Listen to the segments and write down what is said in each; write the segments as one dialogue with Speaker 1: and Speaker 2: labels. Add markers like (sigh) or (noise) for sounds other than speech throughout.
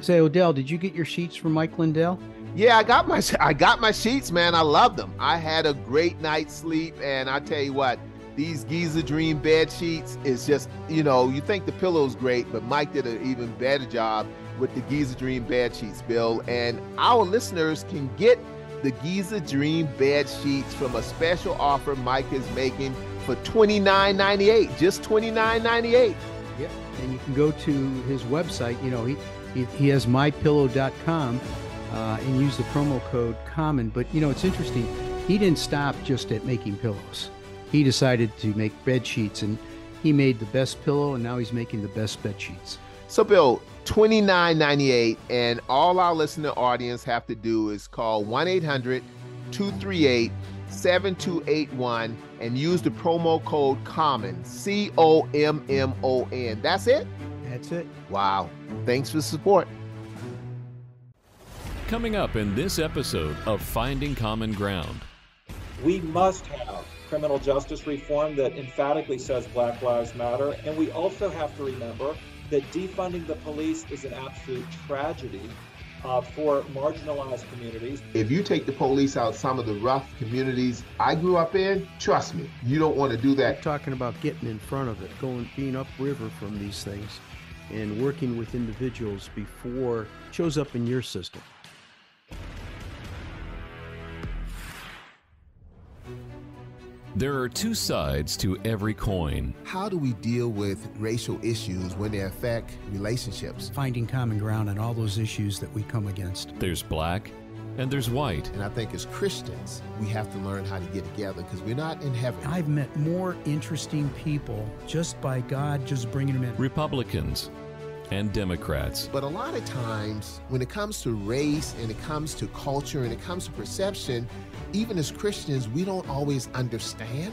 Speaker 1: Say, Odell, did you get your sheets from Mike Lindell?
Speaker 2: Yeah, I got my (laughs) I got my sheets, man. I love them. I had a great night's sleep, and I tell you what, these Giza Dream bed sheets is just, you know, you think the pillow's great, but Mike did an even better job with the Giza Dream bed sheets, Bill. And our listeners can get the Giza Dream bed sheets from a special offer Mike is making for $29.98, just $29.98.
Speaker 1: Yep. And you can go to his website. You know, he he, has mypillow.com uh, and use the promo code common. But you know, it's interesting. He didn't stop just at making pillows. He decided to make bed sheets, and he made the best pillow, and now he's making the best bed sheets.
Speaker 2: So, Bill, twenty nine ninety eight, and all our listener audience have to do is call 1 800 238 7281 and use the promo code COMMON, C O M M O N. That's it?
Speaker 1: That's it.
Speaker 2: Wow. Thanks for the support.
Speaker 3: Coming up in this episode of Finding Common Ground.
Speaker 4: We must have criminal justice reform that emphatically says Black Lives Matter. And we also have to remember that defunding the police is an absolute tragedy uh, for marginalized communities.
Speaker 2: If you take the police out some of the rough communities I grew up in, trust me, you don't want to do that.
Speaker 1: We're talking about getting in front of it, going being upriver from these things, and working with individuals before it shows up in your system.
Speaker 3: There are two sides to every coin.
Speaker 2: How do we deal with racial issues when they affect relationships?
Speaker 1: Finding common ground on all those issues that we come against.
Speaker 3: There's black and there's white.
Speaker 2: And I think as Christians, we have to learn how to get together because we're not in heaven.
Speaker 1: I've met more interesting people just by God just bringing them in.
Speaker 3: Republicans and Democrats.
Speaker 2: But a lot of times, when it comes to race and it comes to culture and it comes to perception, even as Christians, we don't always understand.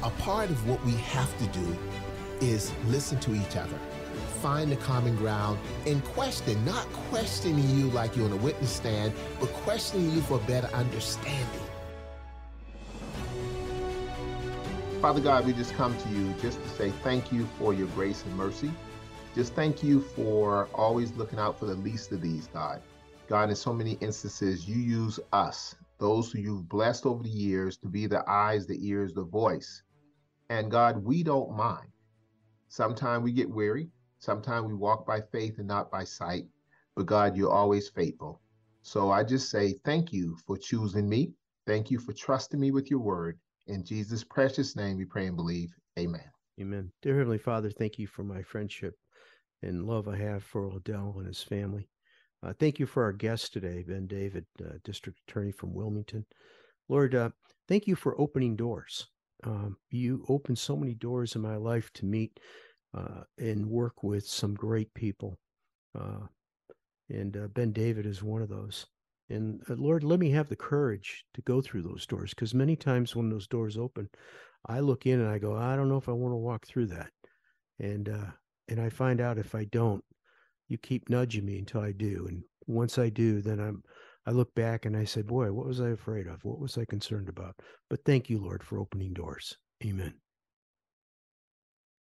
Speaker 2: A part of what we have to do is listen to each other, find the common ground, and question, not questioning you like you're on a witness stand, but questioning you for better understanding. Father God, we just come to you just to say thank you for your grace and mercy. Just thank you for always looking out for the least of these, God. God, in so many instances, you use us, those who you've blessed over the years, to be the eyes, the ears, the voice and God, we don't mind. Sometimes we get weary. Sometimes we walk by faith and not by sight. But God, you're always faithful. So I just say thank you for choosing me. Thank you for trusting me with your word. In Jesus' precious name, we pray and believe. Amen.
Speaker 1: Amen. Dear Heavenly Father, thank you for my friendship and love I have for Odell and his family. Uh, thank you for our guest today, Ben David, uh, District Attorney from Wilmington. Lord, uh, thank you for opening doors um, you opened so many doors in my life to meet uh, and work with some great people. Uh, and uh, Ben David is one of those. And uh, Lord, let me have the courage to go through those doors because many times when those doors open, I look in and I go, I don't know if I want to walk through that. And uh, and I find out if I don't, you keep nudging me until I do. And once I do, then I'm I look back and I say, Boy, what was I afraid of? What was I concerned about? But thank you, Lord, for opening doors. Amen.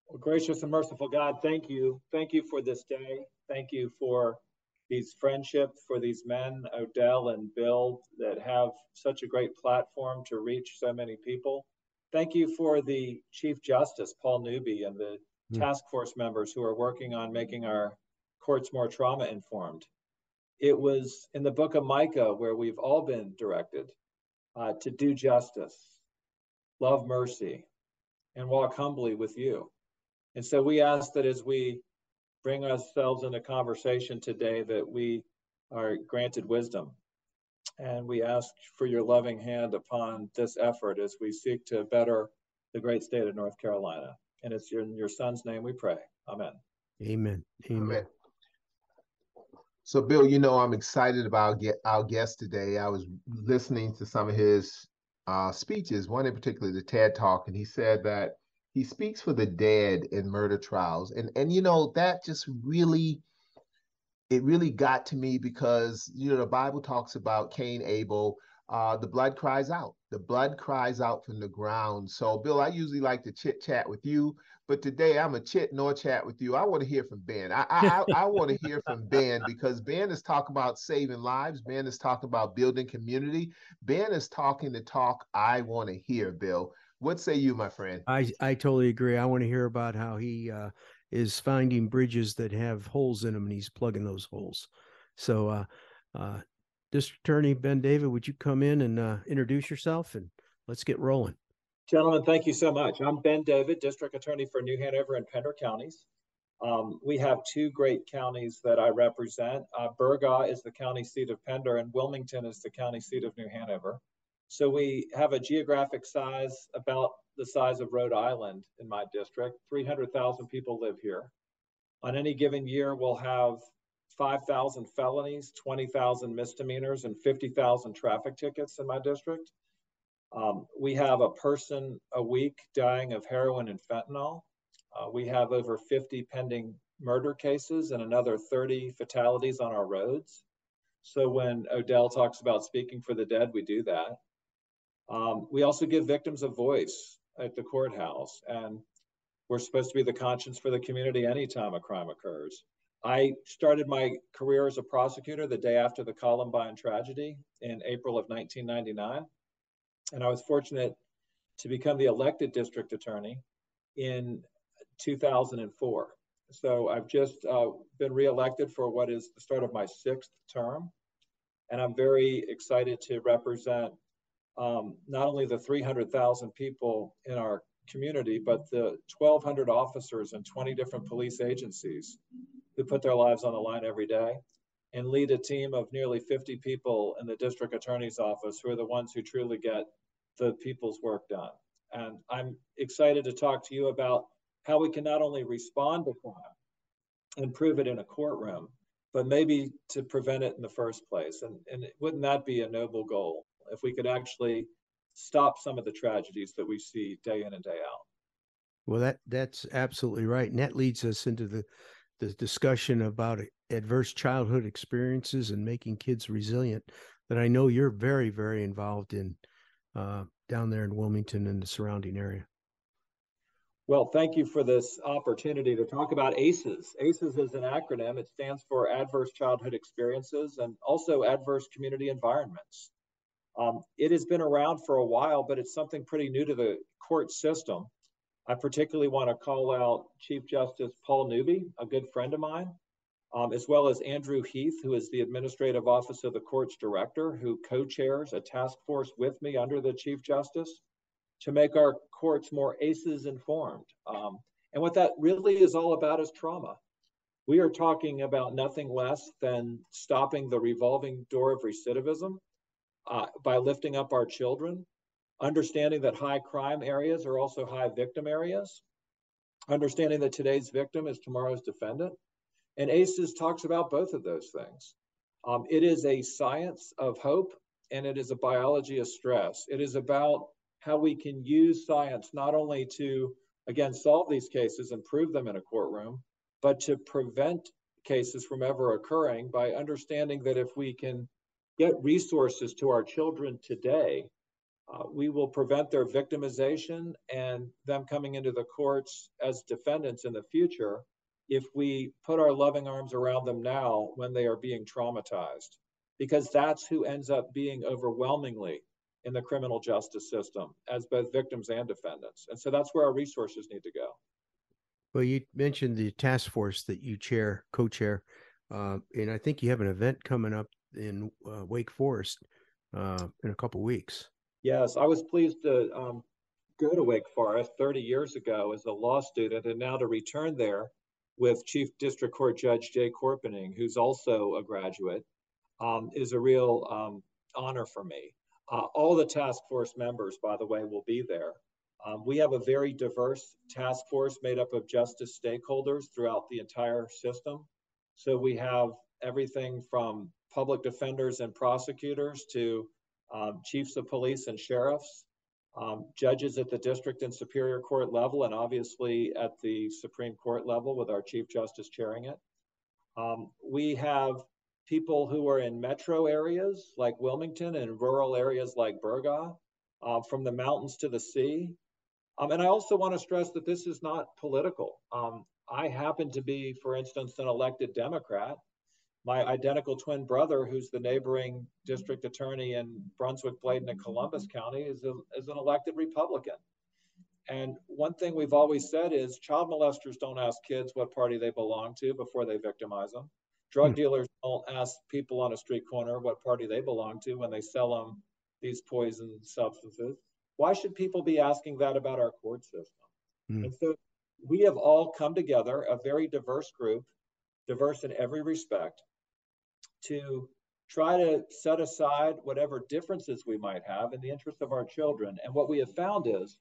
Speaker 4: Well, gracious and merciful God, thank you. Thank you for this day. Thank you for these friendships, for these men, Odell and Bill, that have such a great platform to reach so many people. Thank you for the Chief Justice, Paul Newby, and the mm. task force members who are working on making our courts more trauma informed it was in the book of Micah where we've all been directed uh, to do justice, love mercy, and walk humbly with you. And so we ask that as we bring ourselves into conversation today, that we are granted wisdom. And we ask for your loving hand upon this effort as we seek to better the great state of North Carolina. And it's in your son's name we pray. Amen.
Speaker 1: Amen. Amen. Amen.
Speaker 2: So, Bill, you know, I'm excited about our guest today. I was listening to some of his uh, speeches, one in particular, the TED Talk, and he said that he speaks for the dead in murder trials, and and you know that just really, it really got to me because you know the Bible talks about Cain, Abel, uh, the blood cries out. The blood cries out from the ground. So, Bill, I usually like to chit chat with you, but today I'm a chit nor chat with you. I want to hear from Ben. I I, I want to hear from (laughs) Ben because Ben is talking about saving lives. Ben is talking about building community. Ben is talking the talk I want to hear. Bill, what say you, my friend?
Speaker 1: I I totally agree. I want to hear about how he uh, is finding bridges that have holes in them and he's plugging those holes. So, uh, uh, District Attorney Ben David, would you come in and uh, introduce yourself and let's get rolling?
Speaker 4: Gentlemen, thank you so much. I'm Ben David, District Attorney for New Hanover and Pender counties. Um, we have two great counties that I represent. Uh, Burgaw is the county seat of Pender, and Wilmington is the county seat of New Hanover. So we have a geographic size about the size of Rhode Island in my district. 300,000 people live here. On any given year, we'll have 5,000 felonies, 20,000 misdemeanors, and 50,000 traffic tickets in my district. Um, we have a person a week dying of heroin and fentanyl. Uh, we have over 50 pending murder cases and another 30 fatalities on our roads. So when Odell talks about speaking for the dead, we do that. Um, we also give victims a voice at the courthouse, and we're supposed to be the conscience for the community anytime a crime occurs. I started my career as a prosecutor the day after the Columbine tragedy in April of 1999. And I was fortunate to become the elected district attorney in 2004. So I've just uh, been reelected for what is the start of my sixth term. And I'm very excited to represent um, not only the 300,000 people in our community, but the 1,200 officers and 20 different police agencies who put their lives on the line every day and lead a team of nearly 50 people in the district attorney's office who are the ones who truly get the people's work done. And I'm excited to talk to you about how we can not only respond to crime and prove it in a courtroom, but maybe to prevent it in the first place. And, and wouldn't that be a noble goal if we could actually stop some of the tragedies that we see day in and day out?
Speaker 1: Well, that that's absolutely right. And that leads us into the the discussion about adverse childhood experiences and making kids resilient that I know you're very, very involved in uh, down there in Wilmington and the surrounding area.
Speaker 4: Well, thank you for this opportunity to talk about ACEs. ACEs is an acronym. It stands for Adverse Childhood Experiences and also Adverse Community Environments. Um, it has been around for a while, but it's something pretty new to the court system. I particularly want to call out Chief Justice Paul Newby, a good friend of mine, um, as well as Andrew Heath, who is the Administrative Office of the Court's Director, who co-chairs a task force with me under the Chief Justice to make our courts more ACEs informed. Um, and what that really is all about is trauma. We are talking about nothing less than stopping the revolving door of recidivism uh, by lifting up our children understanding that high crime areas are also high victim areas, understanding that today's victim is tomorrow's defendant. And ACEs talks about both of those things. Um, it is a science of hope and it is a biology of stress. It is about how we can use science not only to, again, solve these cases and prove them in a courtroom, but to prevent cases from ever occurring by understanding that if we can get resources to our children today uh, we will prevent their victimization and them coming into the courts as defendants in the future if we put our loving arms around them now when they are being traumatized, because that's who ends up being overwhelmingly in the criminal justice system as both victims and defendants. And so that's where our resources need to go.
Speaker 1: Well, you mentioned the task force that you chair, co chair, uh, and I think you have an event coming up in uh, Wake Forest uh, in a couple weeks.
Speaker 4: Yes, I was pleased to um, go to Wake Forest 30 years ago as a law student and now to return there with Chief District Court Judge Jay Corpening, who's also a graduate, um, is a real um, honor for me. Uh, all the task force members, by the way, will be there. Um, we have a very diverse task force made up of justice stakeholders throughout the entire system. So we have everything from public defenders and prosecutors to um, chiefs of police and sheriffs, um, judges at the district and superior court level, and obviously at the Supreme Court level with our Chief Justice chairing it. Um, we have people who are in metro areas like Wilmington and rural areas like Burgaw, uh, from the mountains to the sea. Um, and I also want to stress that this is not political. Um, I happen to be, for instance, an elected Democrat. My identical twin brother, who's the neighboring district attorney in Brunswick, Bladen, and Columbus County, is, a, is an elected Republican. And one thing we've always said is child molesters don't ask kids what party they belong to before they victimize them. Drug hmm. dealers don't ask people on a street corner what party they belong to when they sell them these poison substances. Why should people be asking that about our court system? Mm. And so we have all come together, a very diverse group, diverse in every respect, to try to set aside whatever differences we might have in the interest of our children. And what we have found is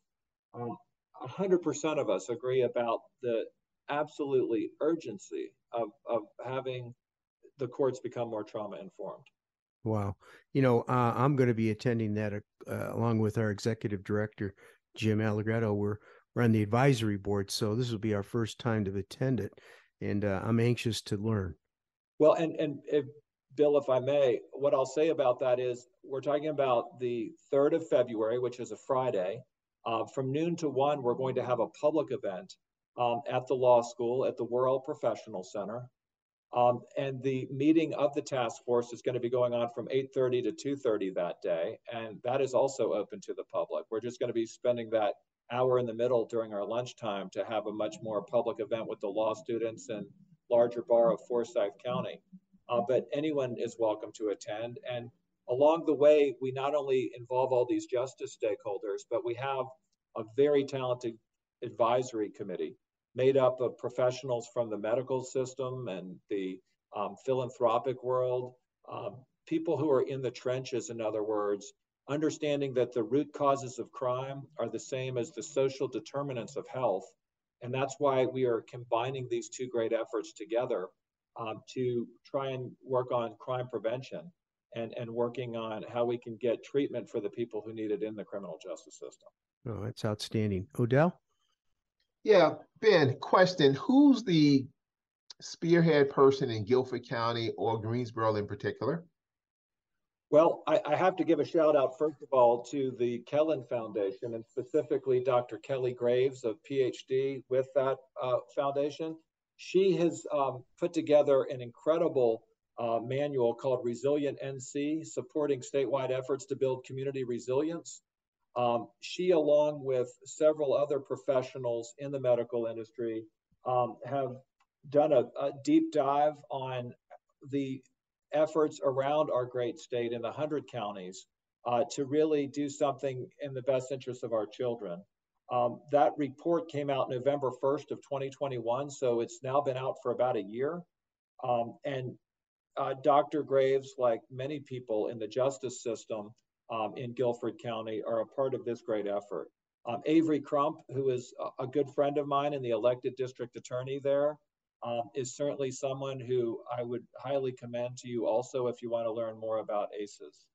Speaker 4: um, 100% of us agree about the absolutely urgency of, of having the courts become more trauma informed.
Speaker 1: Wow. You know, uh, I'm going to be attending that uh, along with our executive director, Jim Allegretto. We're, we're on the advisory board, so this will be our first time to attend it. And uh, I'm anxious to learn.
Speaker 4: Well, and, and if, Bill, if I may, what I'll say about that is we're talking about the 3rd of February, which is a Friday. Uh, from noon to 1, we're going to have a public event um, at the law school at the Worrell Professional Center. Um, and the meeting of the task force is going to be going on from 8.30 to 2.30 that day. And that is also open to the public. We're just going to be spending that hour in the middle during our lunchtime to have a much more public event with the law students and larger bar of Forsyth County. Uh, but anyone is welcome to attend. And along the way, we not only involve all these justice stakeholders, but we have a very talented advisory committee made up of professionals from the medical system and the um, philanthropic world, um, people who are in the trenches, in other words, understanding that the root causes of crime are the same as the social determinants of health. And that's why we are combining these two great efforts together um, to try and work on crime prevention and, and working on how we can get treatment for the people who need it in the criminal justice system.
Speaker 1: Oh, that's outstanding. Odell?
Speaker 2: Yeah, Ben, question. Who's the spearhead person in Guilford County or Greensboro in particular?
Speaker 4: Well, I, I, have to give a shout out, first of all, to the Kellin Foundation and specifically Dr. Kelly Graves, a PhD with that uh, foundation. She has um, put together an incredible uh, manual called Resilient NC, supporting statewide efforts to build community resilience. Um, she, along with several other professionals in the medical industry, um, have done a, a, deep dive on the efforts around our great state in the 100 counties uh, to really do something in the best interest of our children. Um, that report came out November 1st of 2021, so it's now been out for about a year. Um, and uh, Dr. Graves, like many people in the justice system, um, in Guilford County are a part of this great effort. Um, Avery Crump, who is a, good friend of mine and the elected district attorney there, um, is certainly someone who I would highly commend to you also if you want to learn more about ACEs.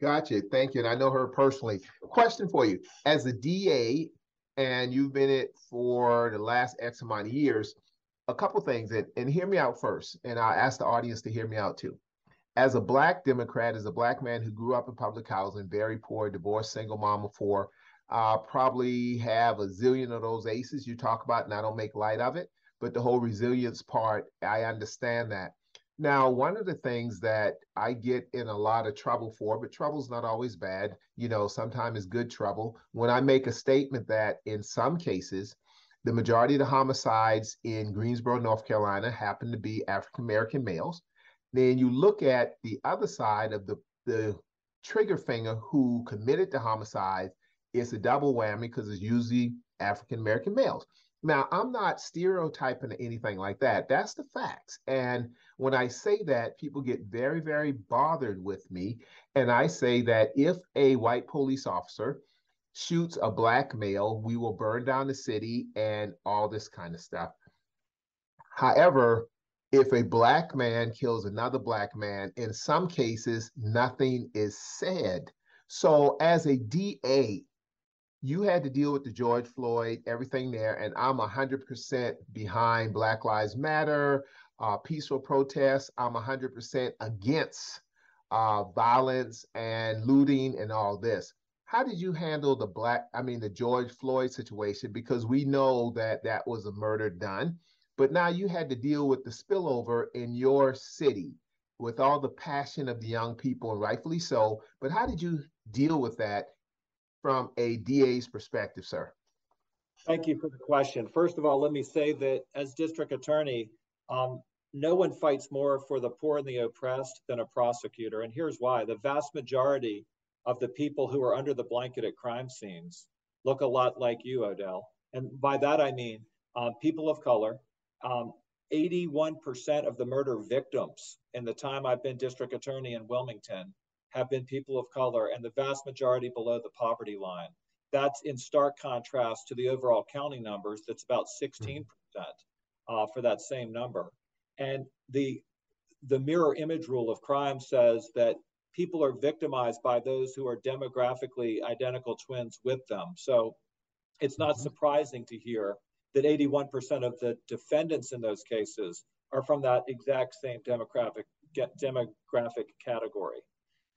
Speaker 2: Gotcha. Thank you. And I know her personally. Question for you. As a DA, and you've been it for the last X amount of years, a couple things, and, and hear me out first, and I'll ask the audience to hear me out too as a black Democrat, as a black man who grew up in public housing, very poor, divorced, single mom of four, uh, probably have a zillion of those aces you talk about, and I don't make light of it. But the whole resilience part, I understand that. Now, one of the things that I get in a lot of trouble for, but trouble's not always bad, you know, sometimes it's good trouble. When I make a statement that in some cases, the majority of the homicides in Greensboro, North Carolina happen to be African American males. Then you look at the other side of the, the trigger finger who committed the homicide. It's a double whammy because it's usually African American males. Now, I'm not stereotyping anything like that. That's the facts. And when I say that, people get very, very bothered with me. And I say that if a white police officer shoots a black male, we will burn down the city and all this kind of stuff. However, if a black man kills another black man, in some cases, nothing is said. So, as a DA, you had to deal with the George Floyd, everything there, and I'm 100% behind Black Lives Matter, uh, peaceful protests. I'm 100% against uh, violence and looting and all this. How did you handle the black, I mean, the George Floyd situation? Because we know that that was a murder done. But now you had to deal with the spillover in your city with all the passion of the young people, and rightfully so. But how did you deal with that from a DA's perspective, sir?
Speaker 4: Thank you for the question. First of all, let me say that as district attorney, um, no one fights more for the poor and the oppressed than a prosecutor. And here's why the vast majority of the people who are under the blanket at crime scenes look a lot like you, Odell. And by that I mean uh, people of color, um, 81% of the murder victims in the time I've been district attorney in Wilmington have been people of color, and the vast majority below the poverty line. That's in stark contrast to the overall county numbers, that's about 16% uh, for that same number. And the the mirror image rule of crime says that people are victimized by those who are demographically identical twins with them. So it's not mm-hmm. surprising to hear that 81% of the defendants in those cases are from that exact same demographic demographic category.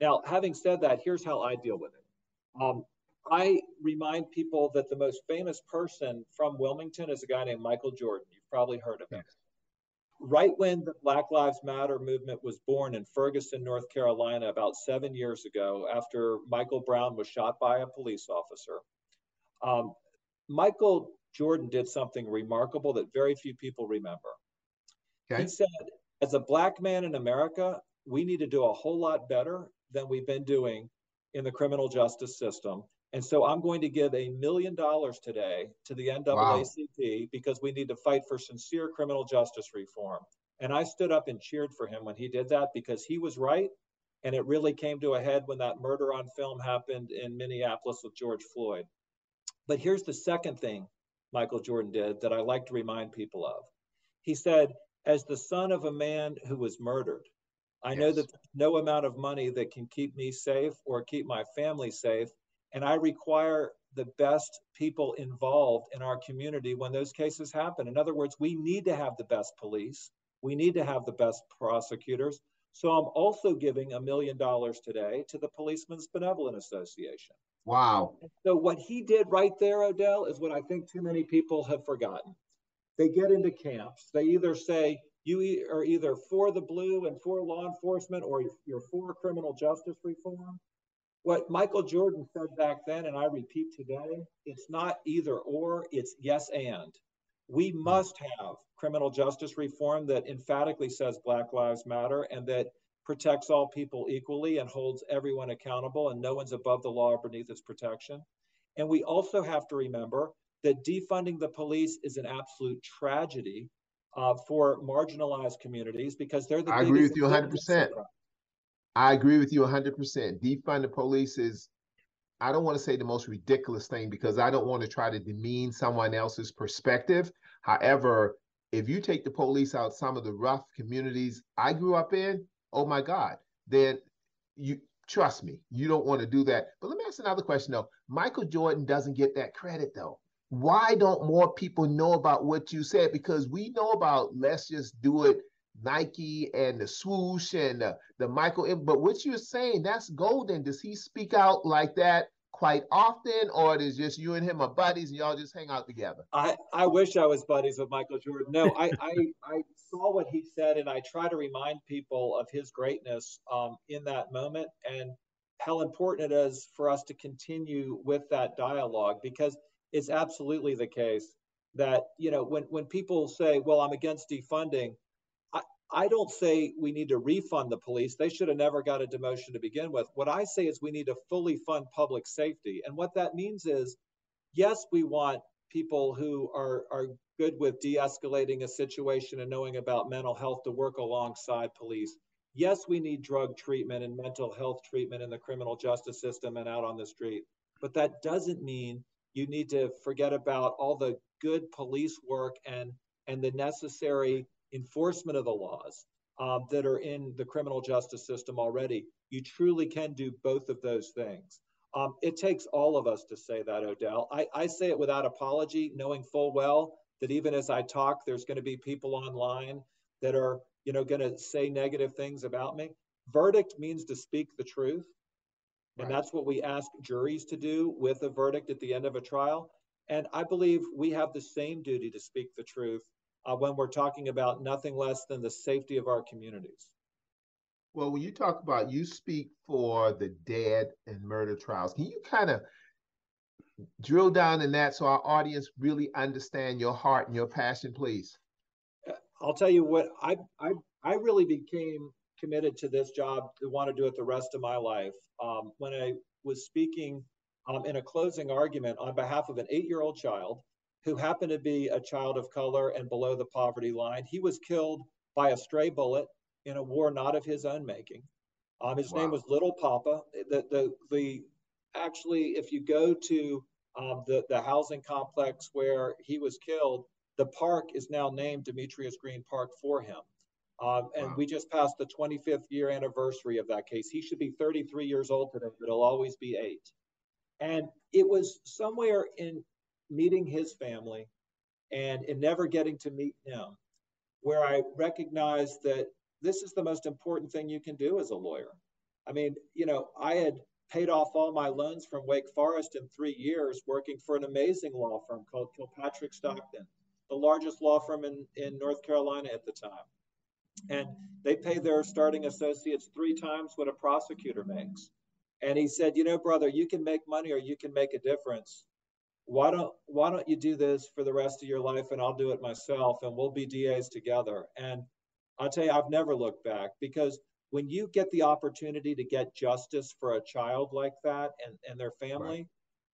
Speaker 4: Now, having said that, here's how I deal with it. Um, I remind people that the most famous person from Wilmington is a guy named Michael Jordan. You've probably heard of him. Right when the Black Lives Matter movement was born in Ferguson, North Carolina, about seven years ago, after Michael Brown was shot by a police officer, um, Michael Jordan did something remarkable that very few people remember. Okay. He said, as a black man in America, we need to do a whole lot better than we've been doing in the criminal justice system. And so I'm going to give a million dollars today to the NAACP wow. because we need to fight for sincere criminal justice reform. And I stood up and cheered for him when he did that because he was right. And it really came to a head when that murder on film happened in Minneapolis with George Floyd. But here's the second thing Michael Jordan did that I like to remind people of. He said, As the son of a man who was murdered, I yes. know that no amount of money that can keep me safe or keep my family safe. And I require the best people involved in our community when those cases happen. In other words, we need to have the best police, we need to have the best prosecutors. So I'm also giving a million dollars today to the Policemen's Benevolent Association.
Speaker 2: Wow.
Speaker 4: So what he did right there, Odell, is what I think too many people have forgotten. They get into camps. They either say you are either for the blue and for law enforcement or you're for criminal justice reform. What Michael Jordan said back then, and I repeat today, it's not either or, it's yes and. We hmm. must have criminal justice reform that emphatically says Black Lives Matter and that protects all people equally and holds everyone accountable, and no one's above the law or beneath its protection. And we also have to remember that defunding the police is an absolute tragedy uh, for marginalized communities because they're the.
Speaker 2: I agree with you 100%. I agree with you 100%. Defund the police is, I don't want to say the most ridiculous thing because I don't want to try to demean someone else's perspective. However, if you take the police out some of the rough communities I grew up in, oh my God, then you trust me, you don't want to do that. But let me ask another question though. Michael Jordan doesn't get that credit though. Why don't more people know about what you said? Because we know about let's just do it Nike and the swoosh and the, the Michael. But what you're saying, that's golden. Does he speak out like that quite often, or it is just you and him are buddies and y'all just hang out together?
Speaker 4: I, I wish I was buddies with Michael Jordan. No, I, I, I saw what he said and I try to remind people of his greatness um, in that moment and how important it is for us to continue with that dialogue because it's absolutely the case that, you know, when, when people say, well, I'm against defunding, I I don't say we need to refund the police. They should have never got a demotion to begin with. What I say is we need to fully fund public safety. And what that means is, yes, we want people who are, are good with de escalating a situation and knowing about mental health to work alongside police. Yes, we need drug treatment and mental health treatment in the criminal justice system and out on the street. But that doesn't mean you need to forget about all the good police work and, and the necessary enforcement of the laws um, that are in the criminal justice system already. You truly can do both of those things. Um, it takes all of us to say that, Odell. I, I say it without apology, knowing full well that even as I talk, there's going to be people online that are, you know, going to say negative things about me. Verdict means to speak the truth. And right. that's what we ask juries to do with a verdict at the end of a trial. And I believe we have the same duty to speak the truth uh, when we're talking about nothing less than the safety of our communities.
Speaker 2: Well, when you talk about you speak for the dead and murder trials, can you kind of drill down in that so our audience really understand your heart and your passion, please?
Speaker 4: I'll tell you what I I I really became committed to this job to want to do it the rest of my life. Um, when I was speaking um, in a closing argument on behalf of an eight-year-old child who happened to be a child of color and below the poverty line, he was killed by a stray bullet in a war not of his own making. Um, his wow. name was Little Papa. The, the, the, actually, if you go to um, the, the housing complex where he was killed, the park is now named Demetrius Green Park for him. Um, and wow. we just passed the 25th year anniversary of that case. He should be 33 years old today, but he'll always be eight. And it was somewhere in meeting his family and in never getting to meet him where I recognized that this is the most important thing you can do as a lawyer. I mean, you know, I had paid off all my loans from Wake Forest in three years working for an amazing law firm called Kilpatrick Stockton, the largest law firm in, in North Carolina at the time. And they pay their starting associates three times what a prosecutor makes. And he said, you know, brother, you can make money or you can make a difference. Why don't why don't you do this for the rest of your life and I'll do it myself and we'll be DAs together. And I'll tell you, I've never looked back because when you get the opportunity to get justice for a child like that and, and their family,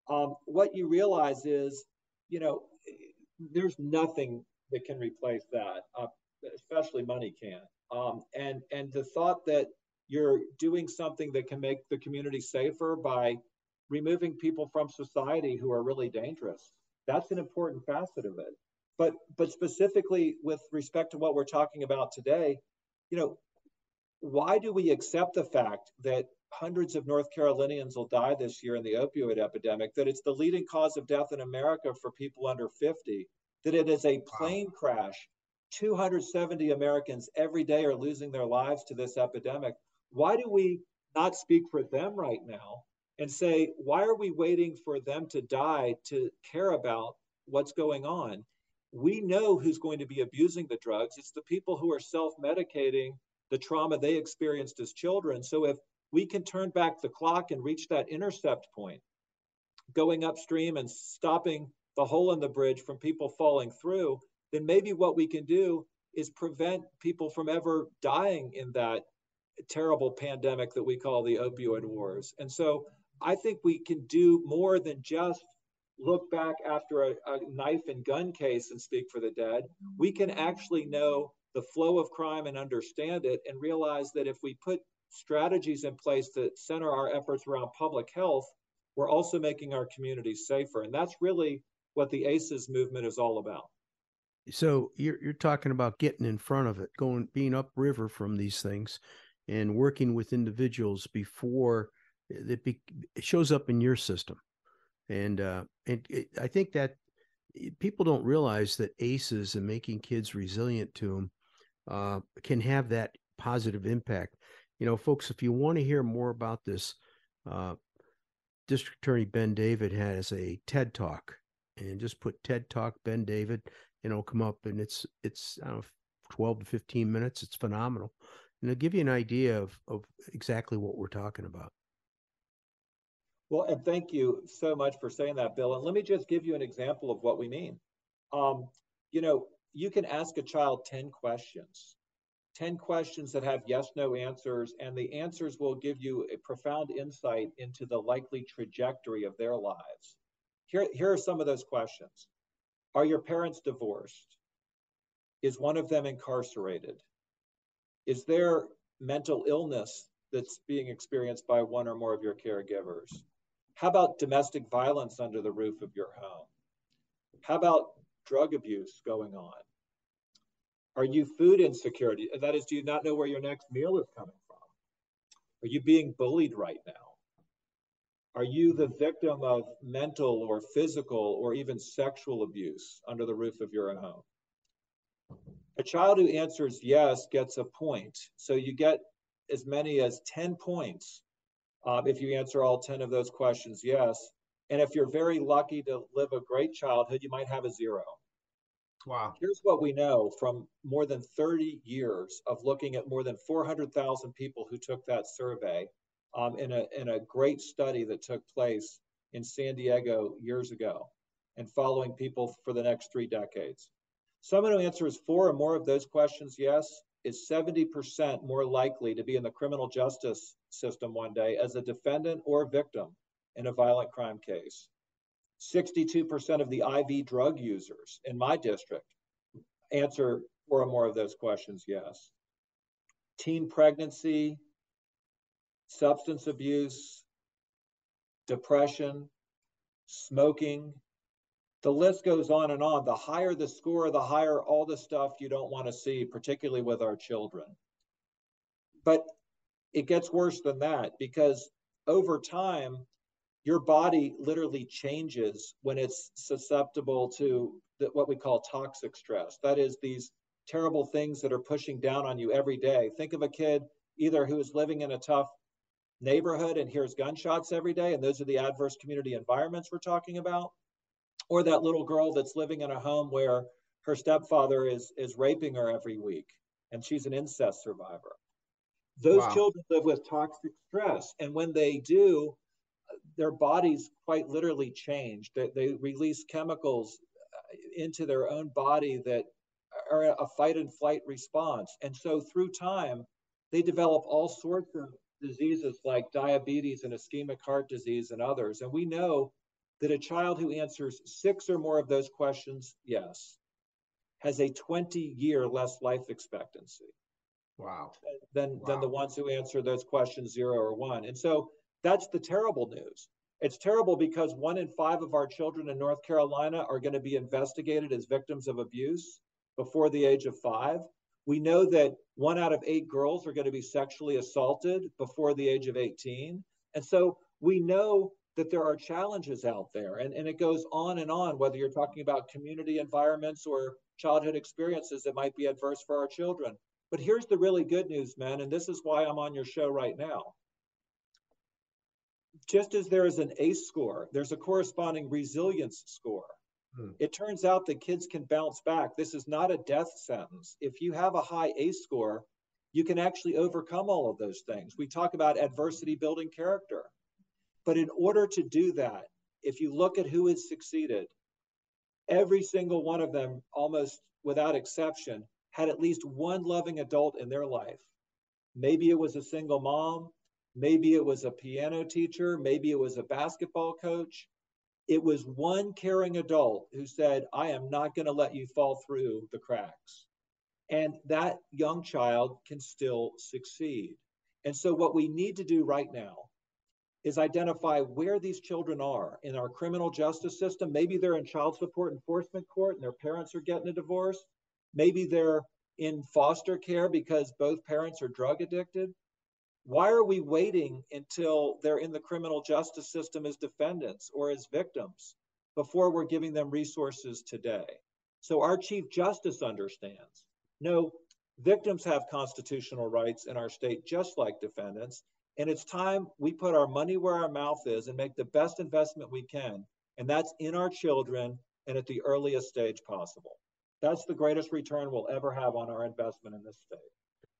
Speaker 4: right. um, what you realize is, you know, there's nothing that can replace that, uh, especially money can't. Um, and and the thought that you're doing something that can make the community safer by removing people from society who are really dangerous, that's an important facet of it. But but specifically with respect to what we're talking about today, you know, why do we accept the fact that hundreds of North Carolinians will die this year in the opioid epidemic, that it's the leading cause of death in America for people under 50, that it is a plane crash. 270 Americans every day are losing their lives to this epidemic. Why do we not speak for them right now and say, why are we waiting for them to die to care about what's going on? we know who's going to be abusing the drugs. It's the people who are self medicating the trauma they experienced as children. So if we can turn back the clock and reach that intercept point, going upstream and stopping the hole in the bridge from people falling through, then maybe what we can do is prevent people from ever dying in that terrible pandemic that we call the opioid wars. And so I think we can do more than just look back after a, a, knife and gun case and speak for the dead. We can actually know the flow of crime and understand it and realize that if we put strategies in place that center our efforts around public health, we're also making our communities safer. And that's really what the ACEs movement is all about.
Speaker 1: So you're you're talking about getting in front of it, going being upriver from these things, and working with individuals before it, be, it shows up in your system and uh, and it, I think that people don't realize that ACEs and making kids resilient to them uh, can have that positive impact. You know, folks, if you want to hear more about this, uh, District Attorney Ben David has a TED Talk, and just put TED Talk Ben David, and it'll come up, and it's it's know, twelve to fifteen minutes. It's phenomenal, and it'll give you an idea of of exactly what we're talking about.
Speaker 4: Well, and thank you so much for saying that, Bill. And let me just give you an example of what we mean. Um, you know, you can ask a child 10 questions, 10 questions that have yes, no answers, and the answers will give you a profound insight into the likely trajectory of their lives. Here, here are some of those questions Are your parents divorced? Is one of them incarcerated? Is there mental illness that's being experienced by one or more of your caregivers? How about domestic violence under the roof of your home? How about drug abuse going on? Are you food insecurity? That is, do you not know where your next meal is coming from? Are you being bullied right now? Are you the victim of mental or physical or even sexual abuse under the roof of your own home? A child who answers yes gets a point. So you get as many as 10 points um, if you answer all 10 of those questions yes. And if you're very lucky to live a great childhood, you might have a zero.
Speaker 2: Wow.
Speaker 4: Here's what we know from more than 30 years of looking at more than 400,000 people who took that survey um, in, a, in a great study that took place in San Diego years ago and following people for the next three decades. Someone who answers four or more of those questions yes is 70% more likely to be in the criminal justice system one day as a defendant or victim in a violent crime case. 62% of the IV drug users in my district answer four or more of those questions yes. Teen pregnancy, substance abuse, depression, smoking, the list goes on and on. The higher the score, the higher all the stuff you don't want to see, particularly with our children. But it gets worse than that because over time, your body literally changes when it's susceptible to the, what we call toxic stress. That is, these terrible things that are pushing down on you every day. Think of a kid either who is living in a tough neighborhood and hears gunshots every day, and those are the adverse community environments we're talking about, or that little girl that's living in a home where her stepfather is is raping her every week and she's an incest survivor. Those wow. children live with toxic stress and when they do their bodies quite literally change. They, they release chemicals uh, into their own body that are a fight and flight response. And so through time they develop all sorts of diseases like diabetes and ischemic heart disease and others and we know that a child who answers six or more of those questions, yes, has a 20 year less life expectancy.
Speaker 2: Wow.
Speaker 4: Than,
Speaker 2: wow.
Speaker 4: than the ones who answer those questions zero or one. And so that's the terrible news. It's terrible because one in five of our children in North Carolina are going to be investigated as victims of abuse before the age of five. We know that one out of eight girls are going to be sexually assaulted before the age of 18. And so we know that there are challenges out there. And, and it goes on and on, whether you're talking about community environments or childhood experiences that might be adverse for our children. But here's the really good news, man, and this is why I'm on your show right now. Just as there is an ACE score, there's a corresponding resilience score. Hmm. It turns out that kids can bounce back. This is not a death sentence. If you have a high ACE score, you can actually overcome all of those things. We talk about adversity building character. But in order to do that, if you look at who has succeeded, every single one of them, almost without exception, had at least one loving adult in their life. Maybe it was a single mom, maybe it was a piano teacher, maybe it was a basketball coach. It was one caring adult who said, I am not going to let you fall through the cracks. And that young child can still succeed. And so, what we need to do right now is identify where these children are in our criminal justice system. Maybe they're in child support enforcement court and their parents are getting a divorce. Maybe they're in foster care because both parents are drug addicted. Why are we waiting until they're in the criminal justice system as defendants or as victims before we're giving them resources today? So our Chief Justice understands no, victims have constitutional rights in our state just like defendants. And it's time we put our money where our mouth is and make the best investment we can. And that's in our children and at the earliest stage possible. That's the greatest return we'll ever have on our investment in this state.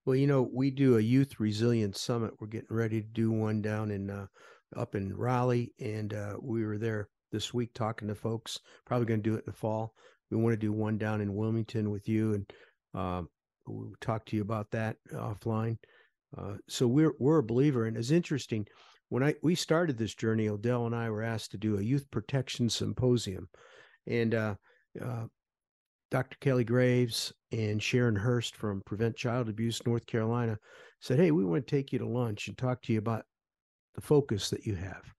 Speaker 1: Well, you know, we do a youth resilience summit. We're getting ready to do one down in uh, up in Raleigh, and uh, we were there this week talking to folks. Probably going to do it in the fall. We want to do one down in Wilmington with you, and um, we'll talk to you about that offline. Uh, so we're we're a believer, and it's interesting. When I we started this journey, Odell and I were asked to do a youth protection symposium, and uh, uh, Dr. Kelly Graves and Sharon Hirsch from Prevent Child Abuse North Carolina said, "Hey, we want to take you to lunch and talk to you about the focus that you have."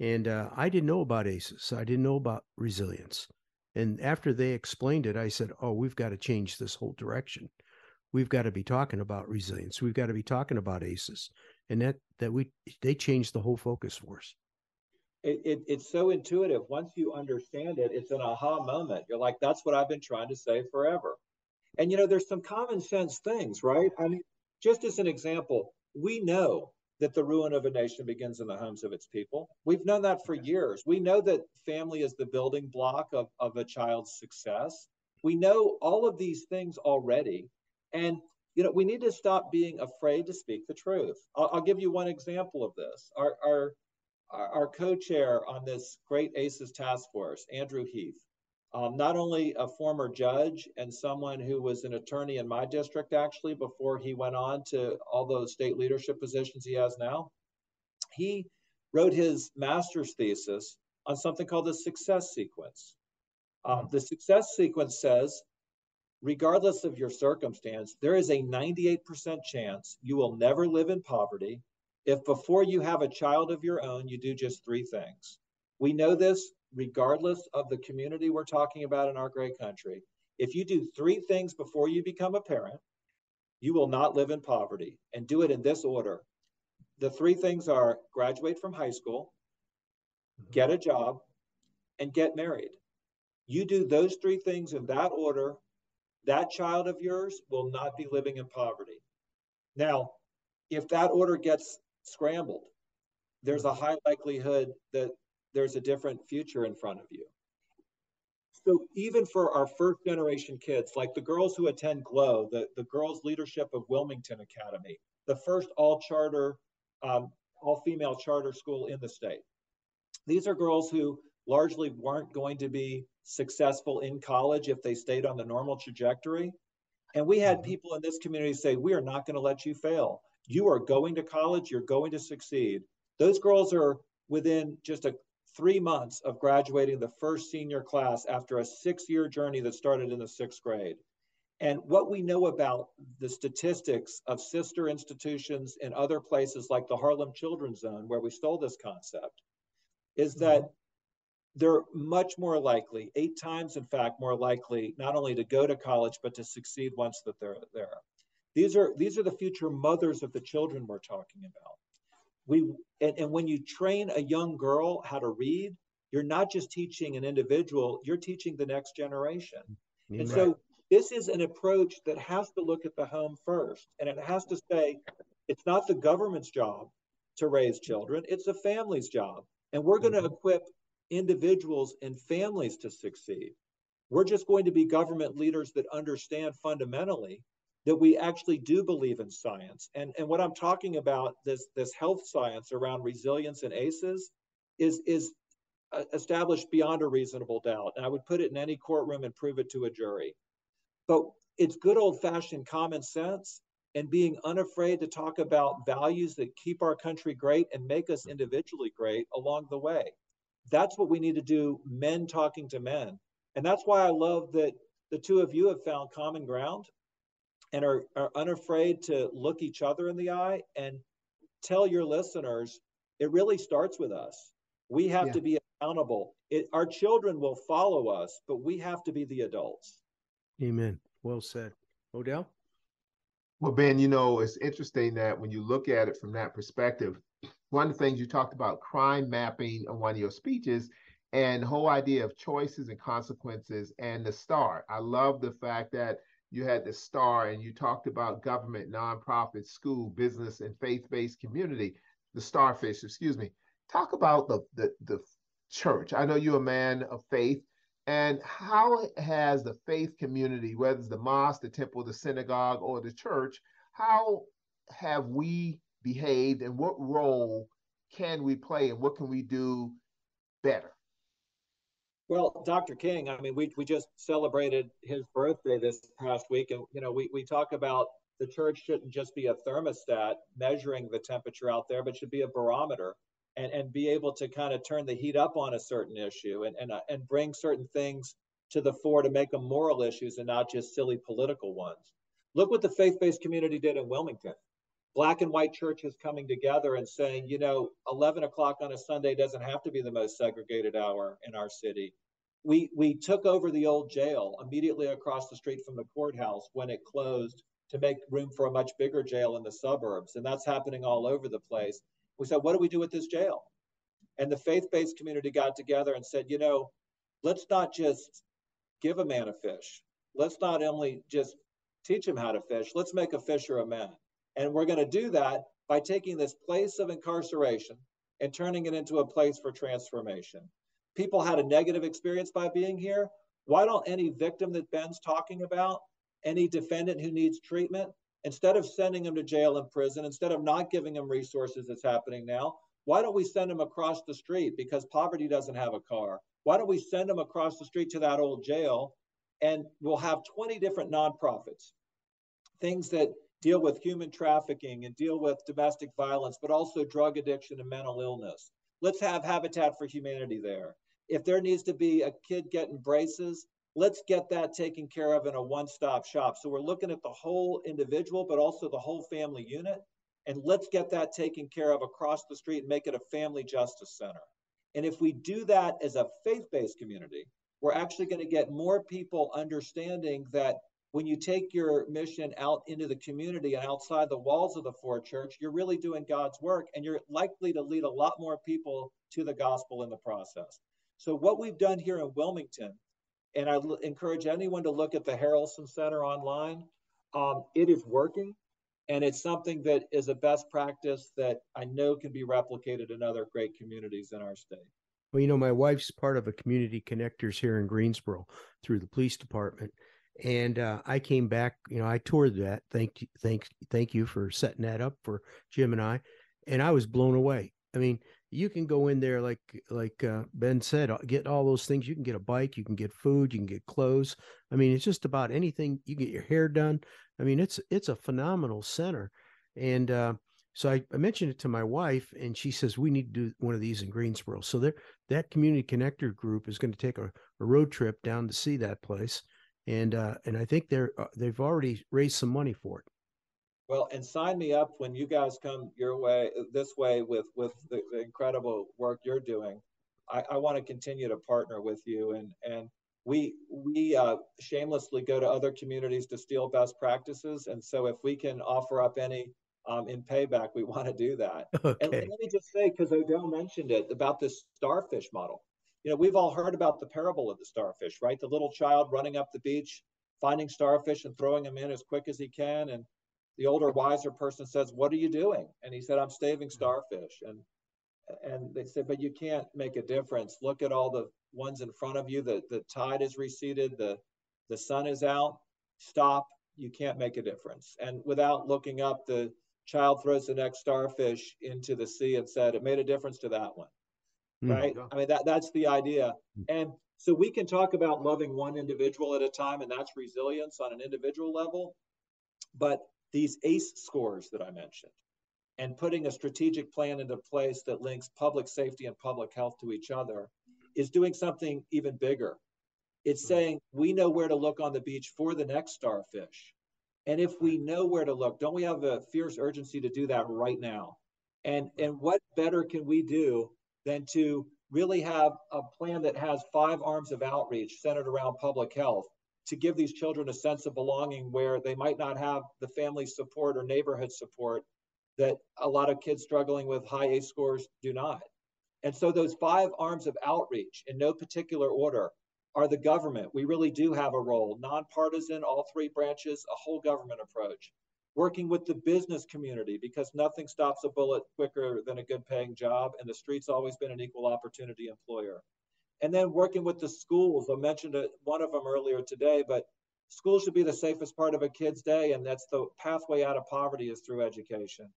Speaker 1: And uh, I didn't know about ACEs. I didn't know about resilience. And after they explained it, I said, "Oh, we've got to change this whole direction. We've got to be talking about resilience. We've got to be talking about ACEs." And that that we they changed the whole focus for us.
Speaker 4: It, it, it's so intuitive. Once you understand it, it's an aha moment. You're like, "That's what I've been trying to say forever." And you know, there's some common sense things, right? I mean, just as an example, we know that the ruin of a nation begins in the homes of its people. We've known that for years. We know that family is the building block of, of a child's success. We know all of these things already. And, you know, we need to stop being afraid to speak the truth. I'll, I'll give you one example of this. Our, our, our co-chair on this great ACES task force, Andrew Heath, um, not only a former judge and someone who was an attorney in my district actually before he went on to all those state leadership positions he has now he wrote his master's thesis on something called the success sequence. Um, the success sequence says regardless of your circumstance there is a 98% chance you will never live in poverty if before you have a child of your own you do just three things we know this regardless of the community we're talking about in our great country, if you do three things before you become a parent, you will not live in poverty and do it in this order. The three things are graduate from high school, mm-hmm. get a job, and get married. You do those three things in that order, that child of yours will not be living in poverty. Now, if that order gets scrambled, there's a high likelihood that there's a different future in front of you. So even for our first generation kids, like the girls who attend GLOW, the, the Girls Leadership of Wilmington Academy, the first all charter, um, all female charter school in the state. These are girls who largely weren't going to be successful in college if they stayed on the normal trajectory. And we had mm-hmm. people in this community say, We are not going to let you fail. You are going to college, you're going to succeed. Those girls are within just a three months of graduating the first senior class after a six year journey that started in the sixth grade. And what we know about the statistics of sister institutions in other places like the Harlem Children's Zone, where we stole this concept, is mm-hmm. that they're much more likely, eight times, in fact, more likely not only to go to college, but to succeed once that they're there. These are, these are the future mothers of the children we're talking about we and, and when you train a young girl how to read you're not just teaching an individual you're teaching the next generation Amen. and so this is an approach that has to look at the home first and it has to say it's not the government's job to raise children it's the family's job and we're going to mm-hmm. equip individuals and families to succeed we're just going to be government leaders that understand fundamentally that we actually do believe in science. And, and what I'm talking about, this, this health science around resilience and ACEs, is, is uh, established beyond a reasonable doubt. And I would put it in any courtroom and prove it to a jury. But it's good old fashioned common sense and being unafraid to talk about values that keep our country great and make us individually great along the way. That's what we need to do, men talking to men. And that's why I love that the two of you have found common ground and are, are unafraid to look each other in the eye and tell your listeners it really starts with us. We have yeah. to be accountable. It, our children will follow us, but we have to be the adults.
Speaker 1: Amen. Well said. Odell?
Speaker 2: Well, Ben, you know, it's interesting that when you look at it from that perspective, one of the things you talked about crime mapping on one of your speeches and the whole idea of choices and consequences and the star. I love the fact that you had the star and you talked about government, nonprofit, school, business, and faith-based community, the starfish, excuse me. Talk about the, the, the church. I know you're a man of faith. And how has the faith community, whether it's the mosque, the temple, the synagogue, or the church, how have we behaved and what role can we play and what can we do better?
Speaker 4: Well, Dr. King, I mean, we, we just celebrated his birthday this past week. And, you know, we, we talk about the church shouldn't just be a thermostat measuring the temperature out there, but should be a barometer and, and be able to kind of turn the heat up on a certain issue and, and, uh, and bring certain things to the fore to make them moral issues and not just silly political ones. Look what the faith based community did in Wilmington. Black and white churches coming together and saying, you know, 11 o'clock on a Sunday doesn't have to be the most segregated hour in our city we we took over the old jail immediately across the street from the courthouse when it closed to make room for a much bigger jail in the suburbs, and that's happening all over the place. We said, what do we do with this jail? And the faith-based community got together and said, you know, let's not just give a man a fish. Let's not only just teach him how to fish, let's make a fisher a men. And we're going to do that by taking this place of incarceration and turning it into a place for transformation. People had a negative experience by being here. Why don't any victim that Ben's talking about, any defendant who needs treatment, instead of sending them to jail and prison, instead of not giving them resources that's happening now, why don't we send them across the street because poverty doesn't have a car? Why don't we send them across the street to that old jail and we'll have 20 different nonprofits, things that deal with human trafficking and deal with domestic violence, but also drug addiction and mental illness. Let's have Habitat for Humanity there. If there needs to be a kid getting braces, let's get that taken care of in a one stop shop. So we're looking at the whole individual, but also the whole family unit. And let's get that taken care of across the street and make it a family justice center. And if we do that as a faith based community, we're actually going to get more people understanding that when you take your mission out into the community and outside the walls of the Ford Church, you're really doing God's work and you're likely to lead a lot more people to the gospel in the process. So, what we've done here in Wilmington, and I l- encourage anyone to look at the Harrelson Center online, um, it is working and it's something that is a best practice that I know can be replicated in other great communities in our state.
Speaker 1: Well, you know, my wife's part of a community connectors here in Greensboro through the police department. And uh, I came back, you know, I toured that. Thank you, thank, thank you for setting that up for Jim and I. And I was blown away. I mean, you can go in there like like uh, Ben said, uh, get all those things. You can get a bike, you can get food, you can get clothes. I mean, it's just about anything. You get your hair done. I mean, it's it's a phenomenal center, and uh, so I, I, mentioned it to my wife, and she says we need to do one of these in Greensboro. So there, that community connector group is going to take a, a, road trip down to see that place, and uh, and I think they're uh, they've already raised some money for it.
Speaker 4: Well, and sign me up when you guys come your way this way with with the, the incredible work you're doing. I, I want to continue to partner with you, and and we we uh, shamelessly go to other communities to steal best practices, and so if we can offer up any um, in payback, we (laughs) want to do that. Okay. And, and let me just say, because Odell mentioned it about this starfish model. You know, we've all heard about the parable of the starfish, right? The little child running up the beach, finding starfish and throwing them in as quick as he can. And the older, wiser person says, "What are you doing?" And he said, "I'm staving mm-hmm. starfish." And and they said, "But you can't make a difference. Look at all the ones in front of you. The the tide is receded. The the sun is out. Stop. You can't make a difference." And without looking up the child throws the next starfish into the sea and said it made a difference to that one right yeah. i mean that that's the idea hmm. and so we can talk about loving one individual at a time and that's resilience on an individual level but these ace scores that i mentioned and putting a strategic plan into place that links public safety and public health to each other is doing something even bigger it's hmm. saying we know where to look on the beach for the next starfish and if we know where to look, don't we have a fierce urgency to do that right now? And and what better can we do than to really have a plan that has five arms of outreach centered around public health to give these children a sense of belonging where they might not have the family support or neighborhood support that a lot of kids struggling with high A scores do not. And so those five arms of outreach in no particular order are the government. We really do have a role, nonpartisan, all three branches, a whole government approach. Working with the business community because nothing stops a bullet quicker than a good paying job, and the street's always been an equal opportunity employer. And then working with the schools. I mentioned one of them earlier today, but school should be the safest part of a kid's day, and that's the pathway out of poverty is through education.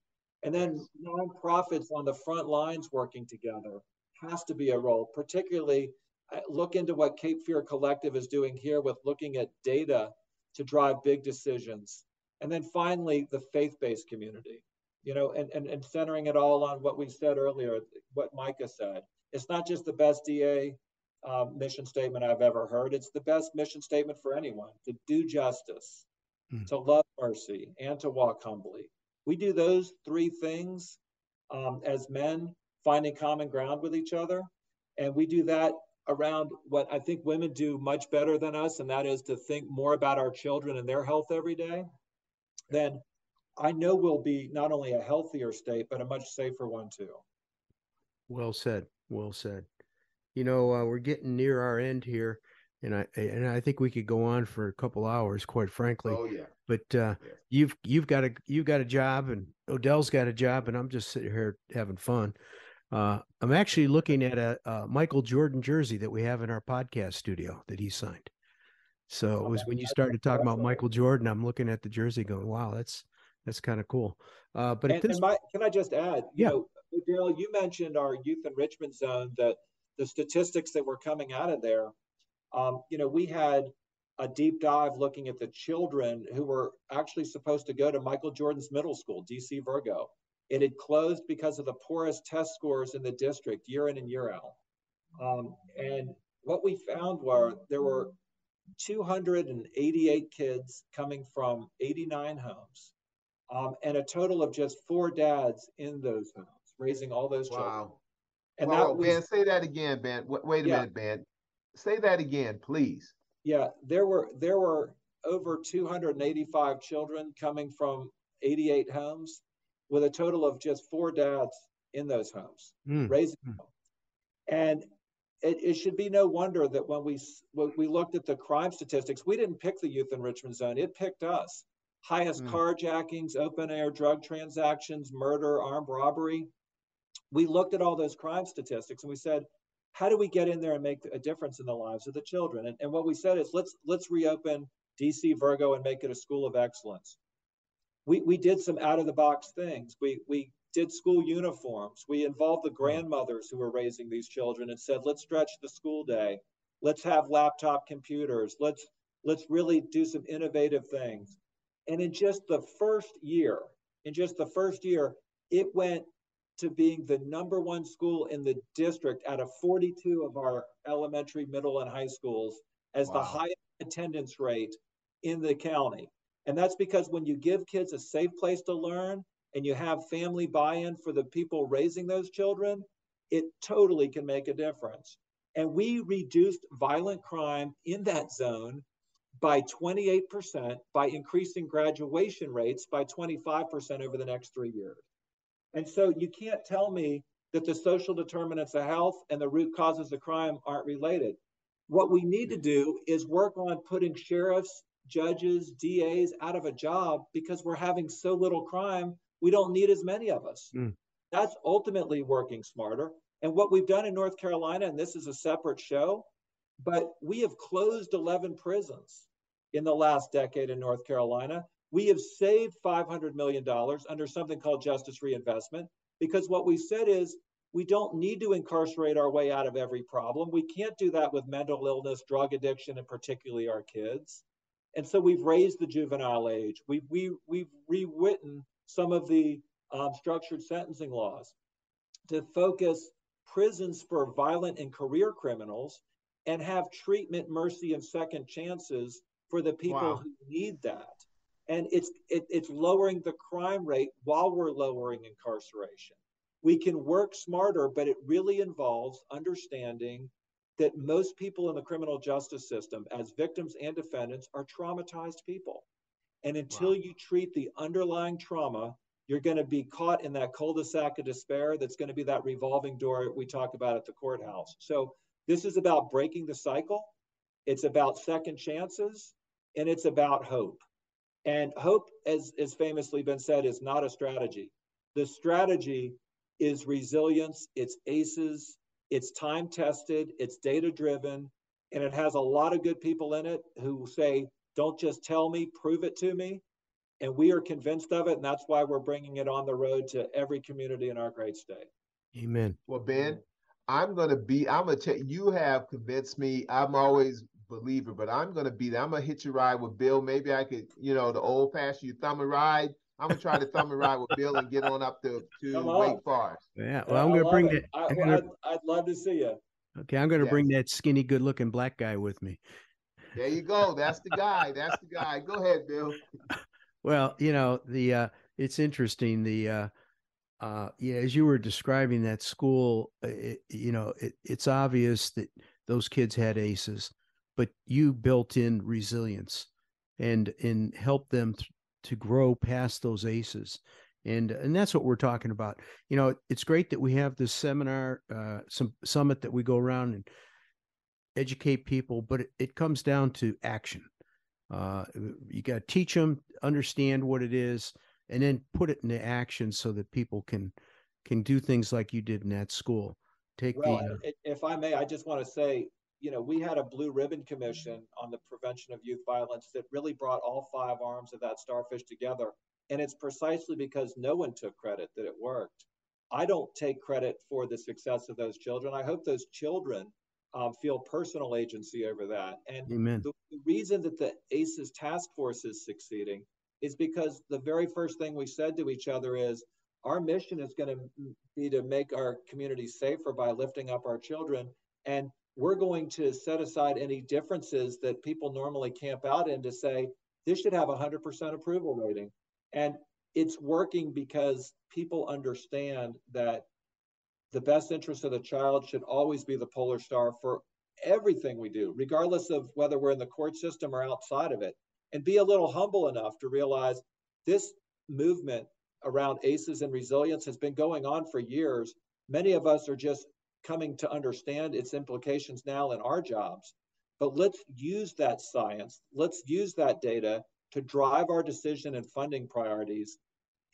Speaker 4: And then nonprofits on the front lines working together has to be a role, particularly uh, look into what Cape Fear Collective is doing here with looking at data to drive big decisions. And then finally, the faith-based community, you know, and, and, and centering it all on what we said earlier, what Micah said. It's not just the best DA um, mission statement I've ever heard. It's the best mission statement for anyone to do justice, mm. to love mercy, and to walk humbly. We do those three things um, as men, finding common ground with each other. And we do that around what I think women do much better than us, and that is to think more about our children and their health every day, then I know we'll be not only a healthier state, but a much safer one too.
Speaker 1: Well said. Well said. You know, uh, we're getting near our end here, and I and I think we could go on for a couple hours, quite frankly.
Speaker 2: Oh yeah.
Speaker 1: But uh,
Speaker 2: Yeah.
Speaker 1: you've you've got a you've got a job, and Odell's got a job, and I'm just sitting here having fun. Uh, I'm actually looking at a, a Michael Jordan jersey that we have in our podcast studio that he signed. So it was when you started talking about Michael Jordan, I'm looking at the jersey, going, "Wow, that's that's kind of cool." Uh, but
Speaker 4: And,
Speaker 1: this,
Speaker 4: my, can I just add, you
Speaker 1: Yeah.
Speaker 4: know, Odell, you mentioned our youth enrichment zone, that the statistics that were coming out of there, um, you know, we had a deep dive looking at the children who were actually supposed to go to Michael Jordan's middle school, DC Virgo. It had closed because of the poorest test scores in the district year in and year out. Um, and what we found were there were 288 kids coming from 89 homes, um, and a total of just four dads in those homes, raising all those children.
Speaker 2: Wow.
Speaker 4: And
Speaker 2: Whoa,
Speaker 4: that was,
Speaker 2: Ben, say that again, Ben. Wait, wait a
Speaker 4: Yeah.
Speaker 2: minute, Ben. Say that again, please.
Speaker 4: yeah, there were there were over 285 children coming from 88 homes, with a total of just four dads in those homes.
Speaker 1: Hmm,
Speaker 4: raising
Speaker 1: Hmm.
Speaker 4: them. And it, it should be no wonder that when we when we looked at the crime statistics, we didn't pick the youth enrichment zone; it picked us. Highest
Speaker 2: Hmm.
Speaker 4: carjackings, open air drug transactions, murder, armed robbery. We looked at all those crime statistics and we said, how do we get in there and make a difference in the lives of the children? And, and what we said is let's let's reopen DC Virgo and make it a school of excellence. We we did some out of the box things. We we did school uniforms. We involved the hmm. grandmothers who were raising these children and said, let's stretch the school day. Let's have laptop computers. Let's let's really do some innovative things. And in just the first year, in just the first year, it went to being the number one school in the district out of 42 of our elementary, middle, and high schools as the highest attendance rate in the county. And that's because when you give kids a safe place to learn and you have family buy in for the people raising those children, it totally can make a difference. And we reduced violent crime in that zone by 28% by increasing graduation rates by 25% over the next three years. And so you can't tell me that the social determinants of health and the root causes of crime aren't related. What we need to do is work on putting sheriffs, judges, DAs out of a job because we're having so little crime, we don't need as many of us.
Speaker 1: Mm.
Speaker 4: That's ultimately working smarter. And what we've done in North Carolina, and this is a separate show, but we have closed 11 prisons in the last decade in North Carolina. We have saved $500 million under something called justice reinvestment because what we said is we don't need to incarcerate our way out of every problem. We can't do that with mental illness, drug addiction, and particularly our kids. And so we've raised the juvenile age. We've, we, we've rewritten some of the um, structured sentencing laws to focus prisons for violent and career criminals and have treatment, mercy, and second chances for the people
Speaker 2: Wow.
Speaker 4: who need that. And it's it, it's lowering the crime rate while we're lowering incarceration. We can work smarter, but it really involves understanding that most people in the criminal justice system, as victims and defendants, are traumatized people. And until
Speaker 2: Wow.
Speaker 4: you treat the underlying trauma, you're going to be caught in that cul-de-sac of despair that's going to be that revolving door we talk about at the courthouse. So this is about breaking the cycle. It's about second chances and it's about hope. And hope, as has famously been said, is not a strategy. The strategy is resilience, it's ACEs, it's time tested, it's data driven, and it has a lot of good people in it who say, don't just tell me, prove it to me. And we are convinced of it. And that's why we're bringing it on the road to every community in our great state.
Speaker 1: Amen.
Speaker 2: Well, Ben, I'm gonna be. I'm gonna tell you have convinced me. I'm always believer, but I'm gonna be there. I'm gonna hit your ride with Bill. Maybe I could, you know, the old fashioned you thumb and ride. I'm gonna try to thumb and ride with Bill and get on up to to
Speaker 4: Come.
Speaker 2: Wake Forest.
Speaker 1: Yeah. Well, I'm
Speaker 4: I
Speaker 1: going to bring
Speaker 4: it.
Speaker 1: that.
Speaker 4: I,
Speaker 1: gonna...
Speaker 4: I'd, I'd love to see you.
Speaker 1: okay, I'm going to bring that skinny, good-looking black guy with me.
Speaker 2: There you go. That's the guy. That's the guy. Go ahead, Bill.
Speaker 1: Well, you know, the uh it's interesting the uh uh yeah, as you were describing that school, uh, it, you know, it, it's obvious that those kids had aces, but you built in resilience and and helped them th- to grow past those aces. And and that's what we're talking about. You know, it's great that we have this seminar, uh, some summit that we go around and educate people, but it, it comes down to action. Uh, you got to teach them, understand what it is, and then put it into action so that people can can do things like you did in that school. Take
Speaker 4: well,
Speaker 1: the. Uh,
Speaker 4: if I may, I just want to say, you know, we had a blue ribbon commission on the prevention of youth violence that really brought all five arms of that starfish together. And it's precisely because no one took credit that it worked. I don't take credit for the success of those children. I hope those children um, feel personal agency over that. And. The, the reason that the ACEs task force is succeeding is because the very first thing we said to each other is our mission is going to be to make our communities safer by lifting up our children. And we're going to set aside any differences that people normally camp out in to say this should have a 100% approval rating. And it's working because people understand that the best interest of the child should always be the polar star for everything we do, regardless of whether we're in the court system or outside of it. And be a little humble enough to realize this movement around ACEs and resilience has been going on for years. Many of us are just coming to understand its implications now in our jobs. But let's use that science, let's use that data to drive our decision and funding priorities.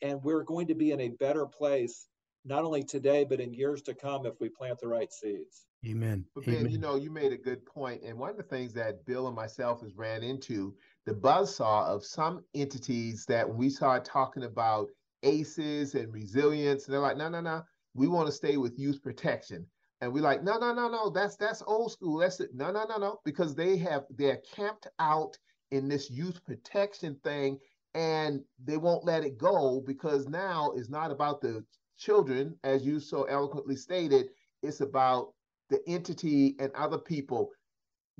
Speaker 4: And we're going to be in a better place not only today, but in years to come if we plant the right seeds.
Speaker 1: Amen.
Speaker 2: But Ben,
Speaker 1: Amen.
Speaker 2: you know, you made a good. And one of the things that Bill and myself has ran into the buzzsaw of some entities that when we start talking about ACEs and resilience, and they're like, no, no, no, we want to stay with youth protection. And we're like, no, no, no, no, that's that's old school. That's it. No, no, no, no, because they have they're camped out in this youth protection thing and they won't let it go because now it's not about the children, as you so eloquently stated, it's about the entity and other people.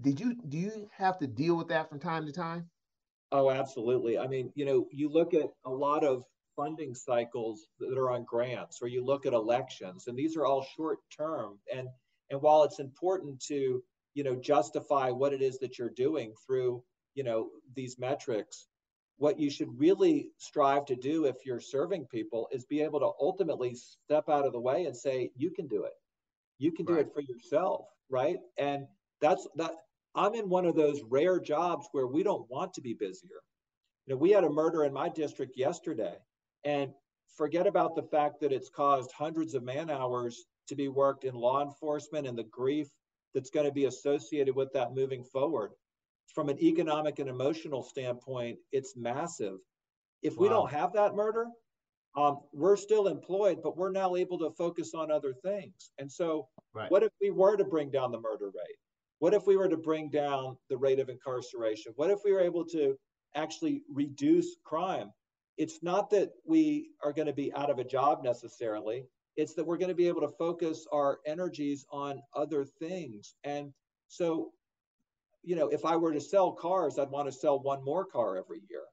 Speaker 2: Did you do you have to deal with that from time to time?
Speaker 4: Oh, absolutely. I mean, you know, you look at a lot of funding cycles that are on grants, or you look at elections, and these are all short term. And and while it's important to you know justify what it is that you're doing through you know these metrics, what you should really strive to do if you're serving people is be able to ultimately step out of the way and say you can do it. You can do right. it for yourself right? And that's that i'm in one of those rare jobs where we don't want to be busier. You know we had a murder in my district yesterday and forget about the fact that it's caused hundreds of man hours to be worked in law enforcement and the grief that's going to be associated with that moving forward from an economic and emotional standpoint, it's massive. If wow. we don't have that murder, um, we're still employed, but we're now able to focus on other things. And so, right. what if we were to bring down the murder rate? What if we were to bring down the rate of incarceration? What if we were able to actually reduce crime? It's not that we are going to be out of a job necessarily. It's that we're going to be able to focus our energies on other things. And so you know, if I were to sell cars, I'd want to sell one more car every year.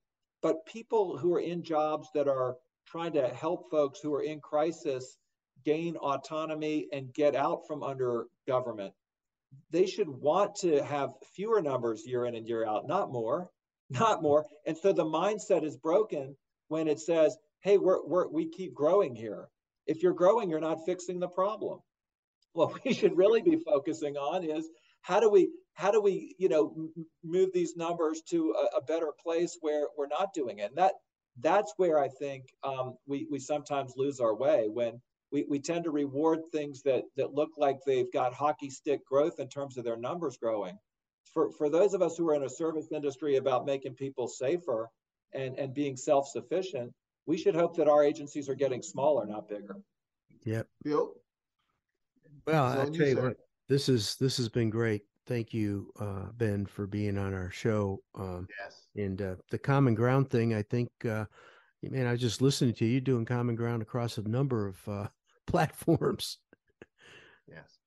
Speaker 4: But people who are in jobs that are trying to help folks who are in crisis gain autonomy and get out from under government, they should want to have fewer numbers year in and year out, not more, not more. And so the mindset is broken when it says, hey, we're, we're, we keep growing here. If you're growing, you're not fixing the problem. What we should really be focusing on is how do we how do we you know move these numbers to a, a, better place where we're not doing it? And that that's where i think um, we we sometimes lose our way when we, we tend to reward things that that look like they've got hockey stick growth in terms of their numbers growing. For for those of us who are in a service industry about making people safer and and being self-sufficient we should hope that our agencies are getting smaller not bigger.
Speaker 1: Yep.
Speaker 2: Bill?
Speaker 1: Well i tell you what this is this has been great. Thank you, uh, Ben, for being on our show.
Speaker 2: Um, yes.
Speaker 1: And uh, the common ground thing, I think, uh, man, I was just listening to you doing common ground across a number of uh, (laughs) platforms.
Speaker 2: Yes.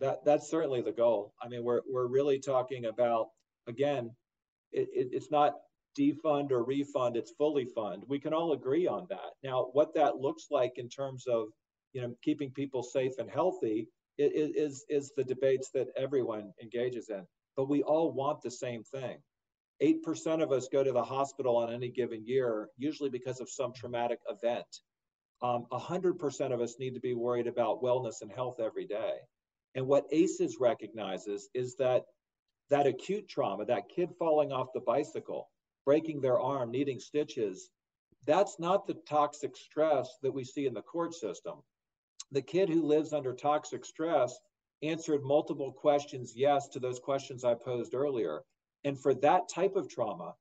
Speaker 4: That that's certainly the goal. I mean, we're we're really talking about again, it, it, it's not defund or refund; it's fully fund. We can all agree on that. Now, what that looks like in terms of you know keeping people safe and healthy is, is the debates that everyone engages in. But we all want the same thing. 8% of us go to the hospital on any given year, usually because of some traumatic event. Um, 100% of us need to be worried about wellness and health every day. And what ACEs recognizes is that that acute trauma, that kid falling off the bicycle, breaking their arm, needing stitches, that's not the toxic stress that we see in the court system. The kid who lives under toxic stress answered multiple questions yes to those questions I posed earlier. And for that type of trauma,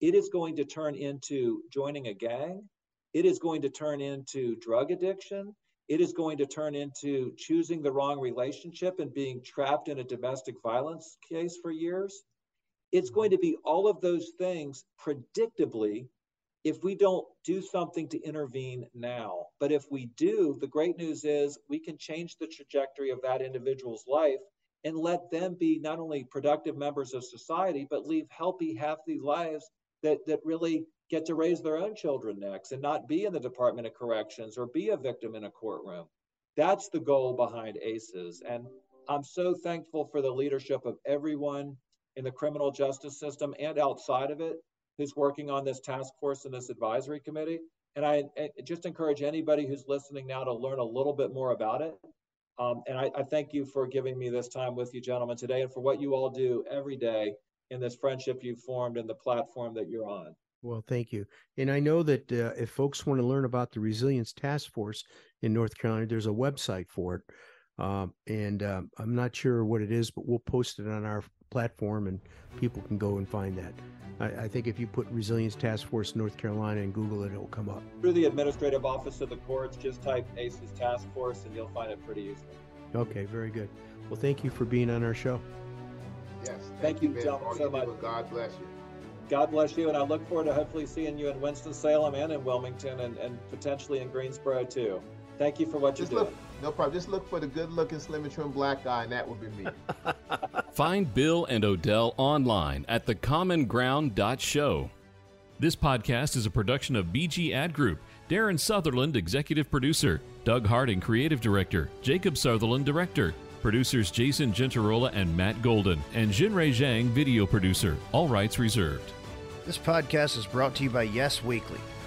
Speaker 4: it is going to turn into joining a gang. It is going to turn into drug addiction. It is going to turn into choosing the wrong relationship and being trapped in a domestic violence case for years. It's going to be all of those things predictably if we don't do something to intervene now. But if we do, the great news is we can change the trajectory of that individual's life and let them be not only productive members of society, but leave healthy, happy lives that, that really get to raise their own children next and not be in the Department of Corrections or be a victim in a courtroom. That's the goal behind ACEs. And I'm so thankful for the leadership of everyone in the criminal justice system and outside of it who's working on this task force and this advisory committee. And I, I just encourage anybody who's listening now to learn a little bit more about it. Um, and I, I thank you for giving me this time with you, gentlemen, today, and for what you all do every day in this friendship you've formed and the platform that you're on.
Speaker 1: Well, thank you. And I know that uh, if folks want to learn about the Resilience Task Force in North Carolina, there's a website for it. Um, and um, I'm not sure what it is, but we'll post it on our platform and people can go and find that. I, I, think if you put Resilience Task Force North Carolina and Google it, it'll come up.
Speaker 4: Through the Administrative Office of the Courts, just type ACES Task Force and you'll find it pretty easily.
Speaker 1: Okay, very good. Well, thank you for being on our show.
Speaker 2: Yes.
Speaker 4: Thank, thank you, gentlemen, so much.
Speaker 2: God bless you.
Speaker 4: God bless you, and I look forward to hopefully seeing you in Winston-Salem and in Wilmington and, and potentially in Greensboro too. Thank you for what
Speaker 2: Just
Speaker 4: you're
Speaker 2: look,
Speaker 4: doing.
Speaker 2: No problem. Just look for the good-looking, slim and trim black guy, and that would be me. (laughs)
Speaker 3: Find Bill and Odell online at thecommonground.show. This podcast is a production of BG Ad Group. Darren Southerland, executive producer. Doug Harding, creative director. Jacob Southerland, director. Producers Jason Gentarola and Matt Golden. And Jinrei Zhang, video producer. All rights reserved.
Speaker 5: This podcast is brought to you by Yes Weekly,